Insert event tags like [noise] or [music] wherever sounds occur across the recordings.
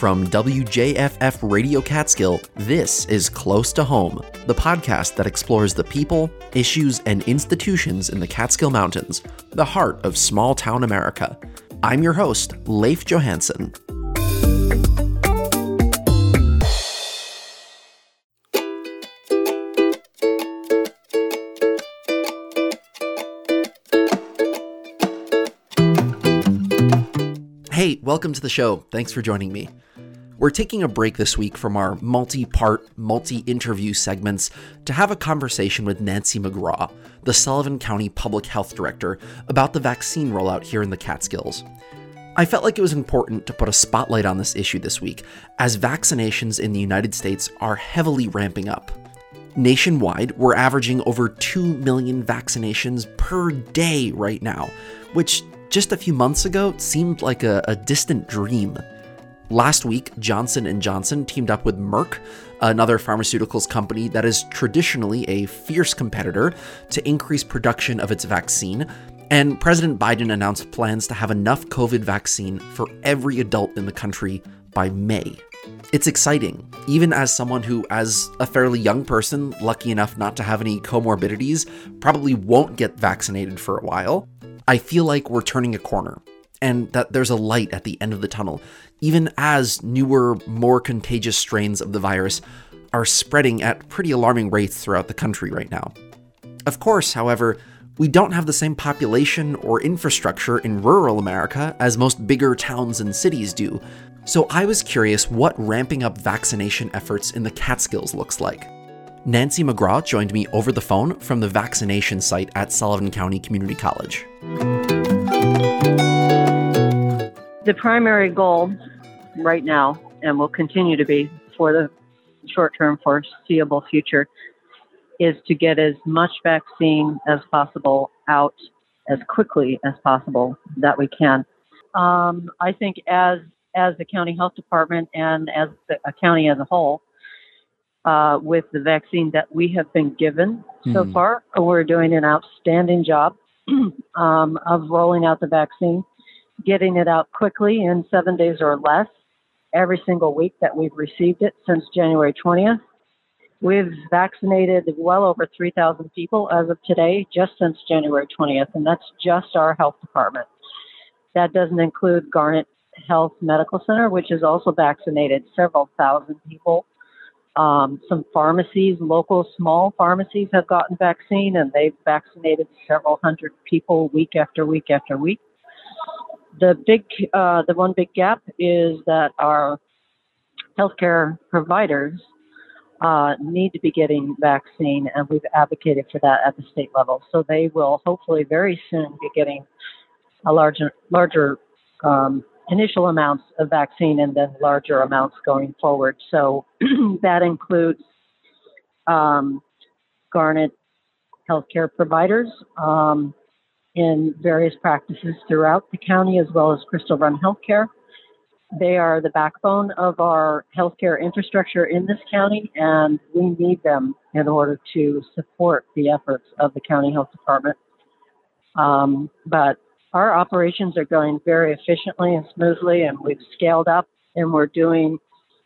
From WJFF Radio Catskill, this is Close to Home, the podcast that explores the people, issues, and institutions in the Catskill Mountains, the heart of small town America. I'm your host, Leif Johansson. Hey, welcome to the show. Thanks for joining me. We're taking a break this week from our multi part, multi interview segments to have a conversation with Nancy McGraw, the Sullivan County Public Health Director, about the vaccine rollout here in the Catskills. I felt like it was important to put a spotlight on this issue this week, as vaccinations in the United States are heavily ramping up. Nationwide, we're averaging over 2 million vaccinations per day right now, which just a few months ago seemed like a, a distant dream. Last week, Johnson & Johnson teamed up with Merck, another pharmaceuticals company that is traditionally a fierce competitor, to increase production of its vaccine, and President Biden announced plans to have enough COVID vaccine for every adult in the country by May. It's exciting, even as someone who, as a fairly young person, lucky enough not to have any comorbidities, probably won't get vaccinated for a while. I feel like we're turning a corner and that there's a light at the end of the tunnel, even as newer, more contagious strains of the virus are spreading at pretty alarming rates throughout the country right now. Of course, however, we don't have the same population or infrastructure in rural America as most bigger towns and cities do, so I was curious what ramping up vaccination efforts in the Catskills looks like. Nancy McGraw joined me over the phone from the vaccination site at Sullivan County Community College. The primary goal right now, and will continue to be for the short term foreseeable future, is to get as much vaccine as possible out as quickly as possible that we can. Um, I think as as the county health department and as the, a county as a whole, uh, with the vaccine that we have been given mm-hmm. so far. We're doing an outstanding job [clears throat] um, of rolling out the vaccine, getting it out quickly in seven days or less every single week that we've received it since January 20th. We've vaccinated well over 3,000 people as of today, just since January 20th, and that's just our health department. That doesn't include Garnet Health Medical Center, which has also vaccinated several thousand people um, some pharmacies, local small pharmacies, have gotten vaccine, and they've vaccinated several hundred people week after week after week. The big, uh, the one big gap is that our healthcare providers uh, need to be getting vaccine, and we've advocated for that at the state level. So they will hopefully very soon be getting a larger, larger um, initial amounts of vaccine and then larger amounts going forward. So [clears throat] that includes um, Garnet healthcare providers um, in various practices throughout the county, as well as Crystal Run Healthcare. They are the backbone of our healthcare infrastructure in this county, and we need them in order to support the efforts of the county health department. Um, but our operations are going very efficiently and smoothly, and we've scaled up and we're doing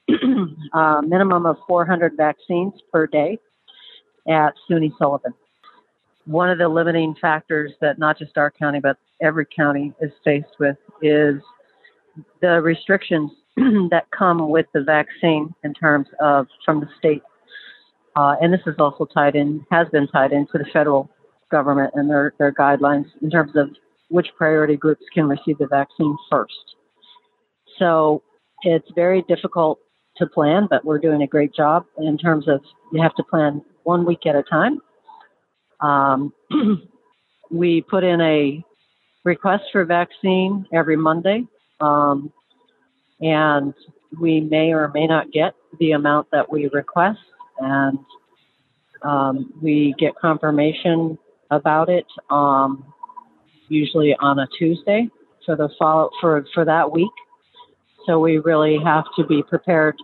a [clears throat] minimum of 400 vaccines per day at SUNY Sullivan. One of the limiting factors that not just our county, but every county is faced with is the restrictions [clears throat] that come with the vaccine in terms of from the state. Uh, and this is also tied in, has been tied into the federal government and their, their guidelines in terms of which priority groups can receive the vaccine first. So it's very difficult to plan, but we're doing a great job in terms of you have to plan one week at a time. Um, [clears throat] we put in a request for vaccine every Monday, um, and we may or may not get the amount that we request, and um, we get confirmation about it um, usually on a Tuesday for the follow for for that week. So we really have to be prepared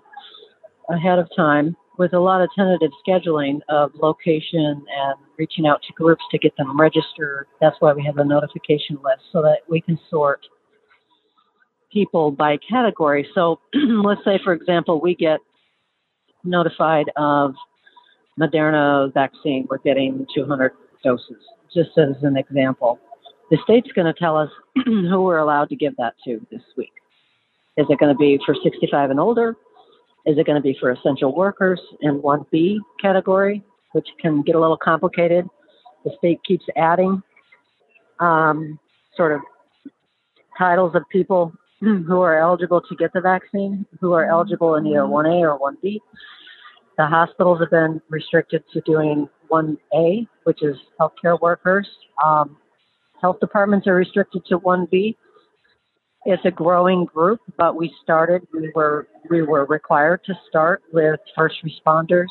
ahead of time with a lot of tentative scheduling of location and reaching out to groups to get them registered. That's why we have a notification list so that we can sort people by category. So [clears throat] let's say, for example, we get notified of Moderna vaccine. We're getting 200 doses, just as an example. The state's going to tell us [clears throat] who we're allowed to give that to this week. Is it going to be for 65 and older? Is it going to be for essential workers in 1B category, which can get a little complicated? The state keeps adding um, sort of titles of people [clears throat] who are eligible to get the vaccine, who are eligible in either 1A or 1B. The hospitals have been restricted to doing 1A, which is healthcare workers. Um, health departments are restricted to 1B. It's a growing group, but we started. We were we were required to start with first responders,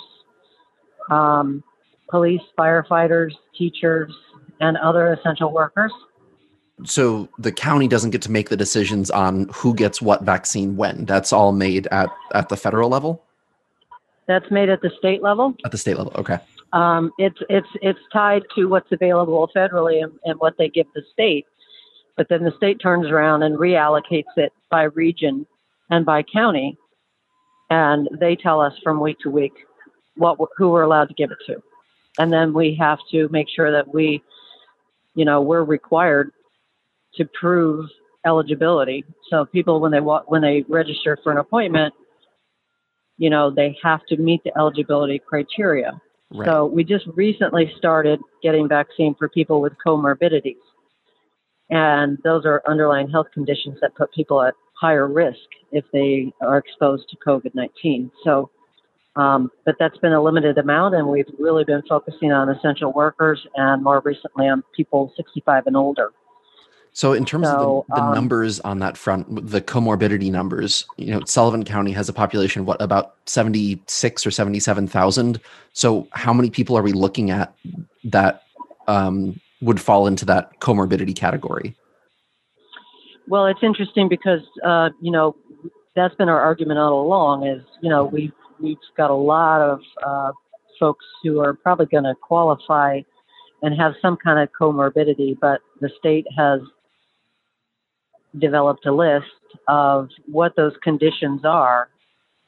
um, police, firefighters, teachers, and other essential workers. So the county doesn't get to make the decisions on who gets what vaccine when. That's all made at at the federal level. That's made at the state level. At the state level, okay. Um, it's it's it's tied to what's available federally and, and what they give the state, but then the state turns around and reallocates it by region and by county, and they tell us from week to week what who we're allowed to give it to, and then we have to make sure that we, you know, we're required to prove eligibility. So people when they when they register for an appointment, you know, they have to meet the eligibility criteria. Right. So we just recently started getting vaccine for people with comorbidities. And those are underlying health conditions that put people at higher risk if they are exposed to COVID 19. So, um, but that's been a limited amount, and we've really been focusing on essential workers and more recently on people 65 and older. So, in terms so, of the, the um, numbers on that front, the comorbidity numbers, you know, Sullivan County has a population of what about seventy six or seventy seven thousand. So, how many people are we looking at that um, would fall into that comorbidity category? Well, it's interesting because uh, you know that's been our argument all along. Is you know we we've got a lot of uh, folks who are probably going to qualify and have some kind of comorbidity, but the state has developed a list of what those conditions are.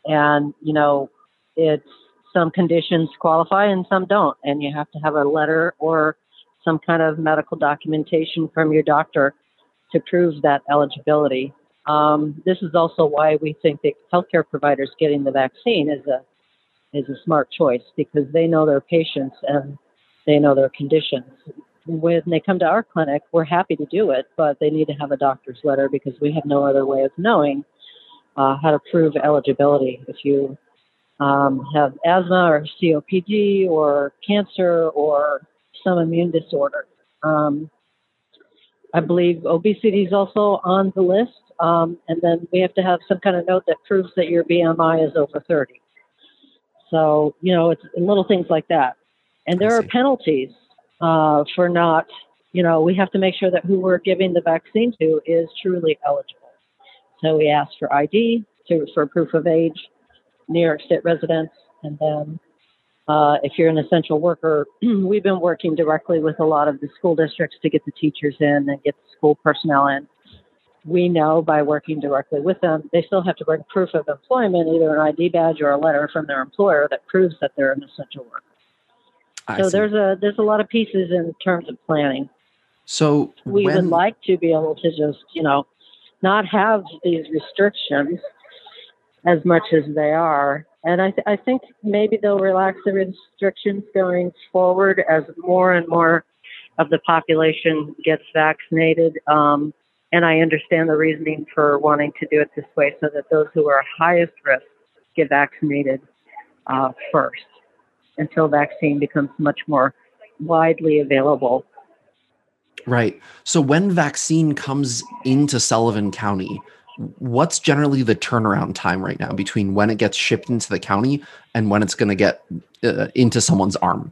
And, you know, it's some conditions qualify and some don't. And you have to have a letter or some kind of medical documentation from your doctor to prove that eligibility. Um, this is also why we think that healthcare providers getting the vaccine is a is a smart choice because they know their patients and they know their conditions when they come to our clinic, we're happy to do it, but they need to have a doctor's letter because we have no other way of knowing uh, how to prove eligibility. If you um, have asthma or COPD or cancer or some immune disorder. Um, I believe obesity is also on the list. Um, and then we have to have some kind of note that proves that your BMI is over 30. So, you know, it's little things like that. And there are penalties uh, for not, you know, we have to make sure that who we're giving the vaccine to is truly eligible. So we ask for ID, to, for proof of age, New York State residence, and then uh, if you're an essential worker, [clears throat] we've been working directly with a lot of the school districts to get the teachers in and get the school personnel in. We know by working directly with them, they still have to bring proof of employment, either an ID badge or a letter from their employer that proves that they're an essential worker so there's a there's a lot of pieces in terms of planning. So we when... would like to be able to just you know not have these restrictions as much as they are. And I, th- I think maybe they'll relax the restrictions going forward as more and more of the population gets vaccinated. Um, and I understand the reasoning for wanting to do it this way so that those who are highest risk get vaccinated uh, first until vaccine becomes much more widely available. Right. So when vaccine comes into Sullivan County, what's generally the turnaround time right now between when it gets shipped into the county and when it's going to get uh, into someone's arm?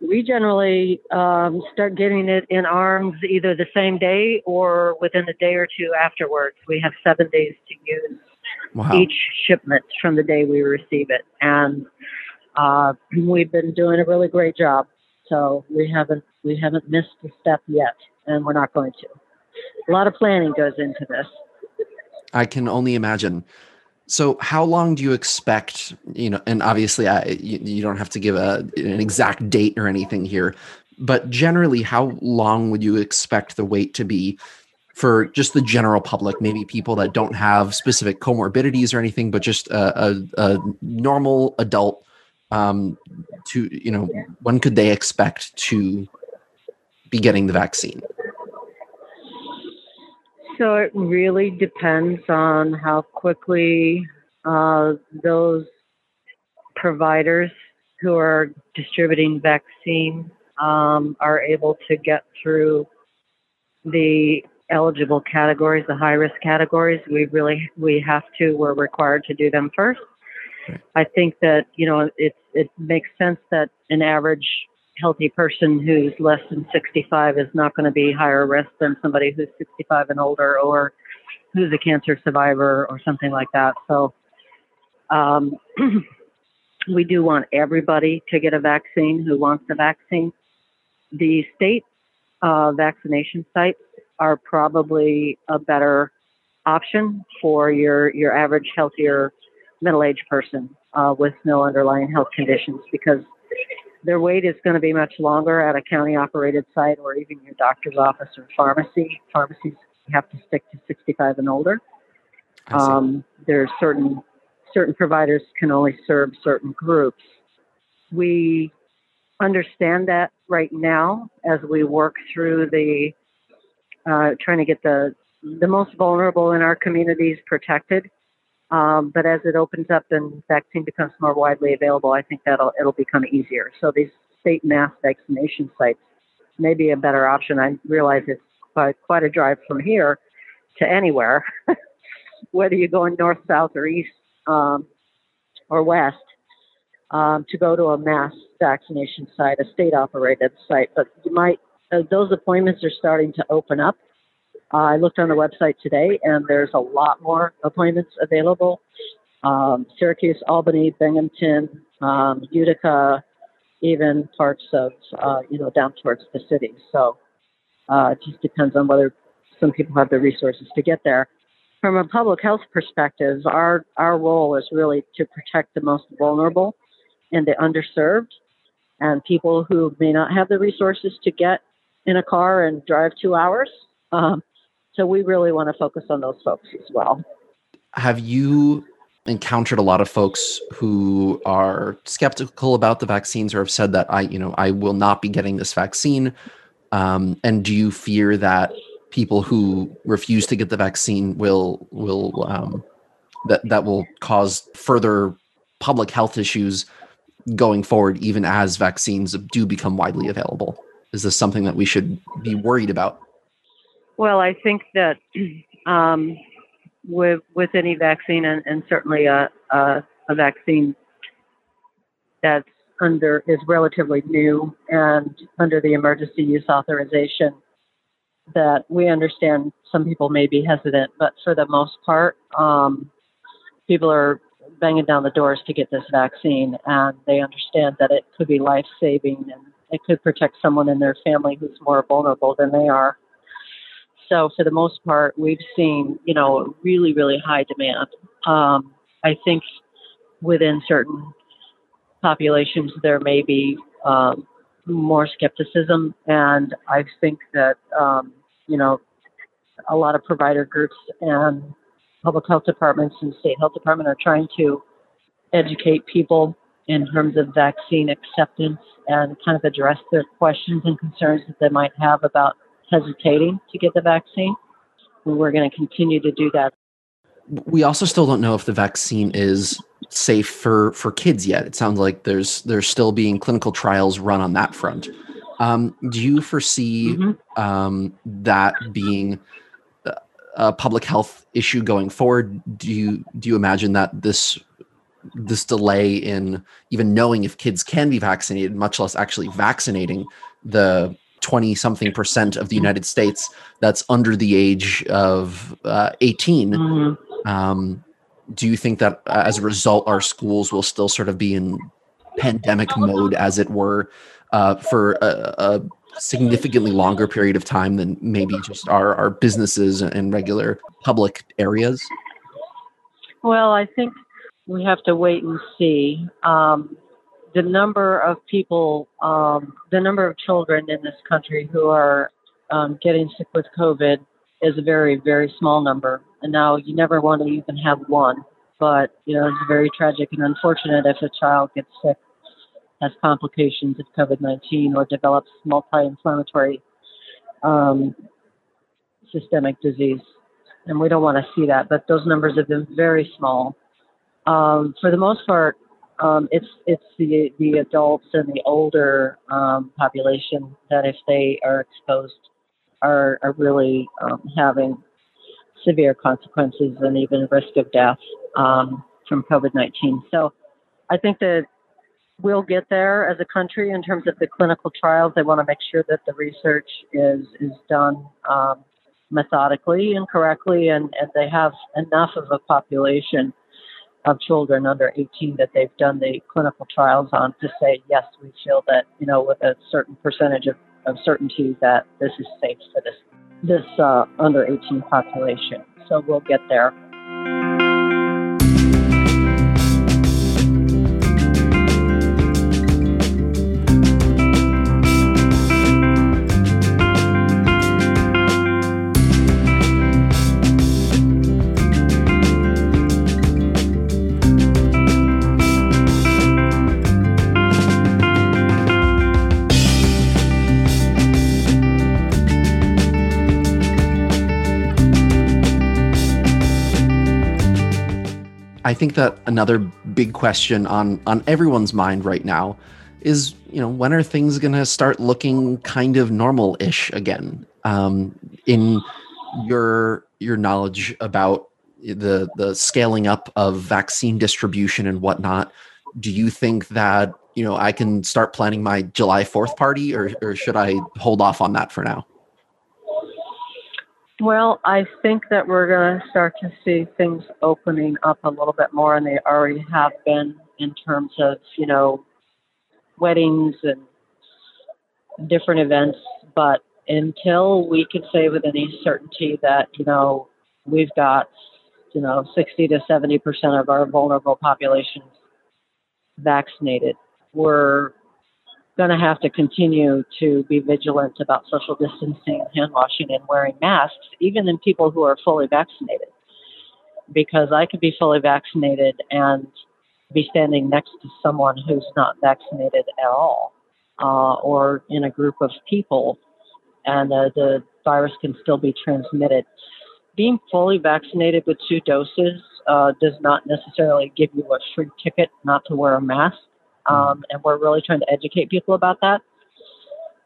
We generally um, start getting it in arms either the same day or within a day or two afterwards. We have seven days to use wow. each shipment from the day we receive it. And uh, we've been doing a really great job. So we haven't we haven't missed a step yet, and we're not going to. a lot of planning goes into this. I can only imagine. So, how long do you expect? You know, and obviously, I, you, you don't have to give a an exact date or anything here, but generally, how long would you expect the wait to be for just the general public? Maybe people that don't have specific comorbidities or anything, but just a, a, a normal adult. Um, to you know, when could they expect to be getting the vaccine? So it really depends on how quickly uh, those providers who are distributing vaccine um, are able to get through the eligible categories, the high risk categories. We really we have to. We're required to do them first. I think that you know it it makes sense that an average healthy person who's less than 65 is not going to be higher risk than somebody who's 65 and older or who's a cancer survivor or something like that. So um, [clears throat] we do want everybody to get a vaccine who wants the vaccine. The state uh, vaccination sites are probably a better option for your, your average healthier middle-aged person uh, with no underlying health conditions because their wait is going to be much longer at a county operated site or even your doctor's office or pharmacy. Pharmacies have to stick to 65 and older. Um, are certain certain providers can only serve certain groups. We understand that right now as we work through the uh, trying to get the the most vulnerable in our communities protected. Um, but as it opens up and vaccine becomes more widely available, I think that'll it'll become easier. So these state mass vaccination sites may be a better option. I realize it's quite quite a drive from here to anywhere, [laughs] whether you're going north, south, or east um, or west, um, to go to a mass vaccination site, a state operated site. But you might uh, those appointments are starting to open up. Uh, I looked on the website today, and there's a lot more appointments available. Um, Syracuse, Albany, Binghamton, um, Utica, even parts of uh, you know down towards the city. So uh, it just depends on whether some people have the resources to get there. From a public health perspective, our our role is really to protect the most vulnerable and the underserved, and people who may not have the resources to get in a car and drive two hours. Um, so we really want to focus on those folks as well. Have you encountered a lot of folks who are skeptical about the vaccines or have said that I, you know, I will not be getting this vaccine? Um, and do you fear that people who refuse to get the vaccine will will um, that that will cause further public health issues going forward, even as vaccines do become widely available? Is this something that we should be worried about? Well, I think that [clears throat] um, with with any vaccine, and, and certainly a, a, a vaccine that's under is relatively new and under the emergency use authorization, that we understand some people may be hesitant, but for the most part, um, people are banging down the doors to get this vaccine, and they understand that it could be life saving and it could protect someone in their family who's more vulnerable than they are. So for the most part, we've seen, you know, really, really high demand. Um, I think within certain populations, there may be um, more skepticism. And I think that, um, you know, a lot of provider groups and public health departments and state health department are trying to educate people in terms of vaccine acceptance and kind of address their questions and concerns that they might have about hesitating to get the vaccine. we're going to continue to do that. We also still don't know if the vaccine is safe for for kids yet. It sounds like there's there's still being clinical trials run on that front. Um, do you foresee mm-hmm. um, that being a public health issue going forward? Do you do you imagine that this this delay in even knowing if kids can be vaccinated, much less actually vaccinating the 20 something percent of the mm-hmm. United States that's under the age of uh, 18. Mm-hmm. Um, do you think that uh, as a result, our schools will still sort of be in pandemic mode, as it were, uh, for a, a, significantly longer period of time than maybe just our, our businesses and regular public areas? Well, I think we have to wait and see. Um, the number of people, um, the number of children in this country who are um, getting sick with COVID is a very, very small number. And now you never want to even have one, but you know it's very tragic and unfortunate if a child gets sick, has complications of COVID-19, or develops multi-inflammatory um, systemic disease. And we don't want to see that, but those numbers have been very small. Um, for the most part, um, it's it's the the adults and the older um, population that if they are exposed are are really um, having severe consequences and even risk of death um, from COVID 19. So I think that we'll get there as a country in terms of the clinical trials. They want to make sure that the research is is done um, methodically and correctly, and, and they have enough of a population of children under 18 that they've done the clinical trials on to say yes, we feel that you know with a certain percentage of, of certainty that this is safe for this this uh, under 18 population. So we'll get there. I think that another big question on on everyone's mind right now is, you know, when are things going to start looking kind of normal-ish again? Um, in your your knowledge about the the scaling up of vaccine distribution and whatnot, do you think that you know I can start planning my July Fourth party, or or should I hold off on that for now? Well, I think that we're going to start to see things opening up a little bit more, and they already have been in terms of, you know, weddings and different events. But until we can say with any certainty that, you know, we've got, you know, 60 to 70% of our vulnerable populations vaccinated, we're going to have to continue to be vigilant about social distancing, hand washing, and wearing masks, even in people who are fully vaccinated. Because I could be fully vaccinated and be standing next to someone who's not vaccinated at all, uh, or in a group of people, and uh, the virus can still be transmitted. Being fully vaccinated with two doses uh, does not necessarily give you a free ticket not to wear a mask um, and we're really trying to educate people about that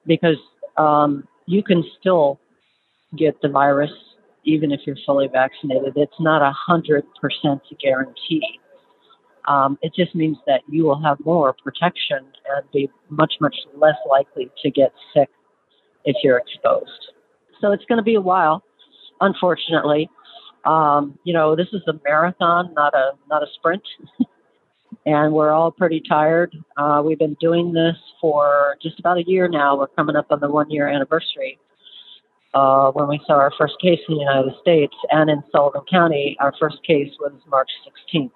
because um, you can still get the virus even if you're fully vaccinated. It's not a hundred percent guarantee. Um, it just means that you will have more protection and be much, much less likely to get sick if you're exposed. So it's going to be a while, unfortunately. Um, you know, this is a marathon, not a not a sprint. [laughs] and we're all pretty tired. Uh, we've been doing this for just about a year now. We're coming up on the one year anniversary uh, when we saw our first case in the United States. And in Sullivan County, our first case was March 16th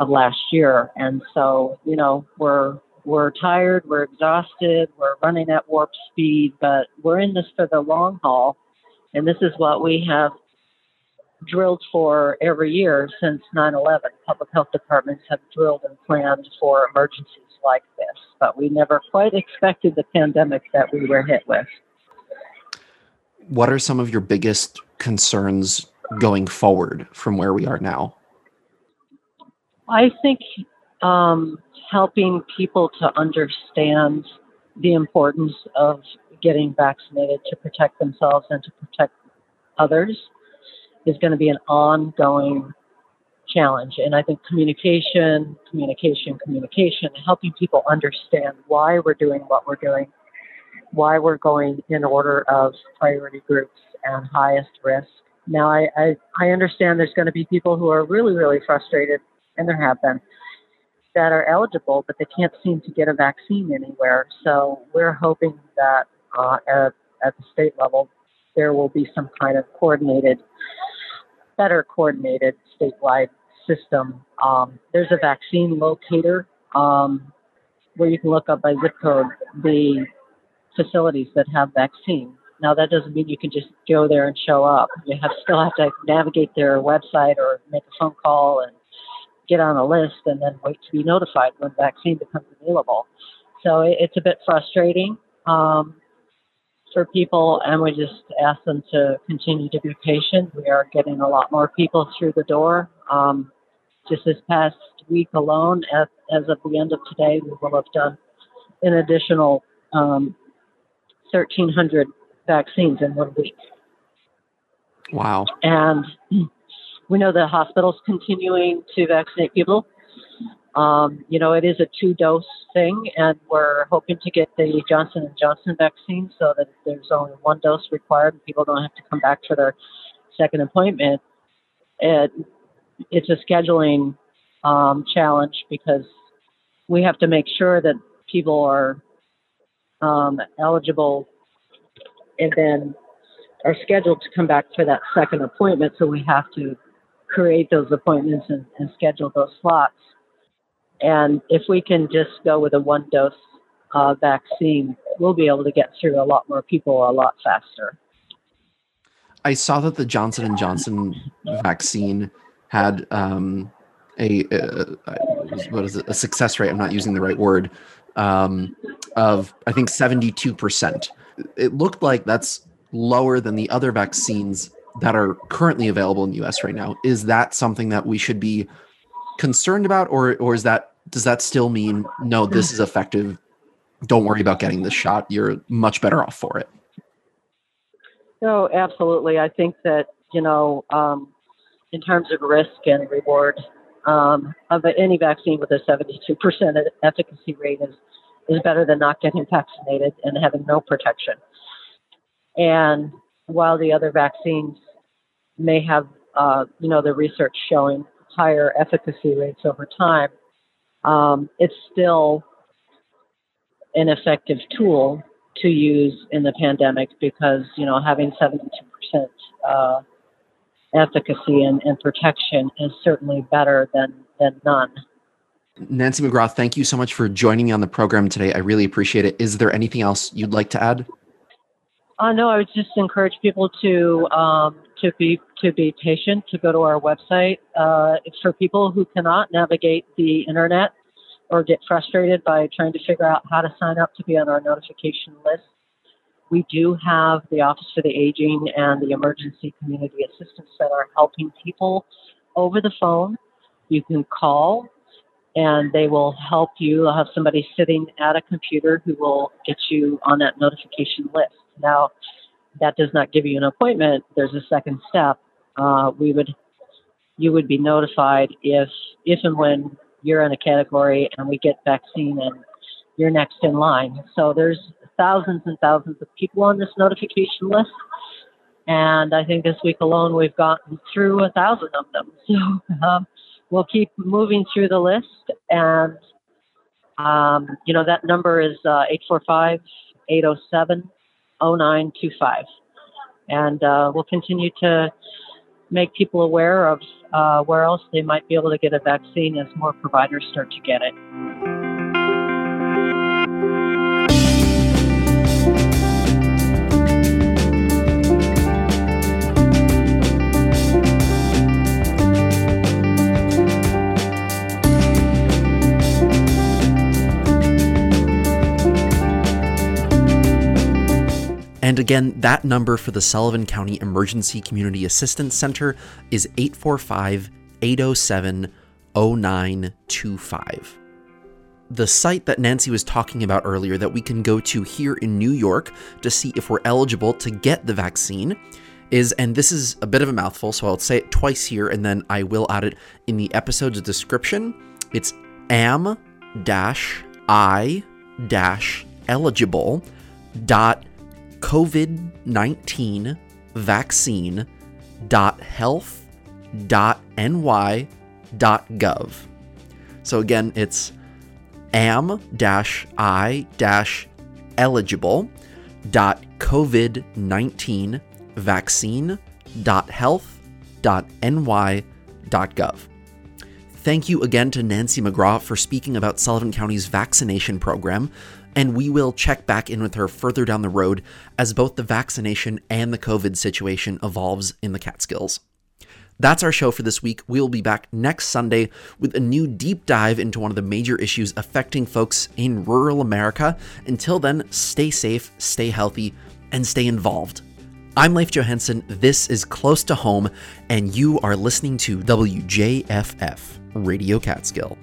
of last year. And so, you know, we're we're tired, we're exhausted, we're running at warp speed, but we're in this for the long haul. And this is what we have drilled for every year since 9 11. Public health departments have drilled and planned for emergencies like this, but we never quite [laughs] expected the pandemic that we were hit with. What are some of your biggest concerns going forward from where we are now? I think um, helping people to understand the importance of getting vaccinated to protect themselves and to protect others is going to be an ongoing challenge. And I think communication, communication, communication, helping people understand why we're doing what we're doing, why we're going in order of priority groups and highest risk. Now, I, I, I understand there's going to be people who are really, really frustrated, and there have been, that are eligible, but they can't seem to get a vaccine anywhere. So we're hoping that uh, at, at the state level, there will be some kind of coordinated, better coordinated statewide system. Um, there's a vaccine locator um, where you can look up by zip code the facilities that have vaccine. Now that doesn't mean you can just go there and show up. You have still have to navigate their website or make a phone call and get on a list and then wait to be notified when vaccine becomes available. So it's a bit frustrating um, for people, and we just ask them to continue to be patient. We are getting a lot more people through the door. Um, just this past week alone, as, as of the end of today, we will have done an additional um, 1,300 vaccines in one week. Wow. And we know the hospital's continuing to vaccinate people. Um, you know, it is a two-dose thing, and we're hoping to get the Johnson and Johnson vaccine so that there's only one dose required, and people don't have to come back for their second appointment. It, it's a scheduling um, challenge because we have to make sure that people are um, eligible and then are scheduled to come back for that second appointment. So we have to create those appointments and, and schedule those slots. And if we can just go with a one dose uh, vaccine, we'll be able to get through a lot more people a lot faster. I saw that the Johnson and Johnson vaccine had um, a, a, what is it, a success rate. I'm not using the right word um, of I think 72 percent. It looked like that's lower than the other vaccines that are currently available in the US right now. Is that something that we should be concerned about or or is that does that still mean no this is effective? Don't worry about getting this shot. You're much better off for it. No absolutely. I think that you know um, in terms of risk and reward um, of any vaccine with a 72% efficacy rate is is better than not getting vaccinated and having no protection. And while the other vaccines may have, uh, you know, the research showing higher efficacy rates over time, um, it's still an effective tool to use in the pandemic because, you know, having 72% uh, efficacy and, and protection is certainly better than, than none. Nancy McGraw, thank you so much for joining me on the program today. I really appreciate it. Is there anything else you'd like to add? Uh, no, I would just encourage people to um, to be to be patient, to go to our website. Uh, it's for people who cannot navigate the internet or get frustrated by trying to figure out how to sign up to be on our notification list. We do have the Office for the Aging and the Emergency Community Assistance Center helping people over the phone. You can call and they will help you. They'll have somebody sitting at a computer who will get you on that notification list. Now, that does not give you an appointment. There's a second step. Uh, we would, you would be notified if, if and when you're in a category and we get vaccine and you're next in line. So there's thousands and thousands of people on this notification list. And I think this week alone we've gotten through a thousand of them. [laughs] So um, we'll keep moving through the list. And, um, you know, that number is uh, 845 807 0925. And uh, we'll continue to make people aware of uh, where else they might be able to get a vaccine as more providers start to get it. And again, that number for the Sullivan County Emergency Community Assistance Center is 845 807 0925. The site that Nancy was talking about earlier that we can go to here in New York to see if we're eligible to get the vaccine is, and this is a bit of a mouthful, so I'll say it twice here and then I will add it in the episode's description. It's am i dot COVID-19 vaccine.health.ny.gov. So again, it's am-i-eligible www.covid19 vaccine.health.ny.gov. Thank you again to Nancy McGraw for speaking about Sullivan County's vaccination program, and we will check back in with her further down the road as both the vaccination and the COVID situation evolves in the Catskills. That's our show for this week. We'll be back next Sunday with a new deep dive into one of the major issues affecting folks in rural America. Until then, stay safe, stay healthy, and stay involved. I'm Leif Johansson. This is Close to Home, and you are listening to WJFF Radio Catskill.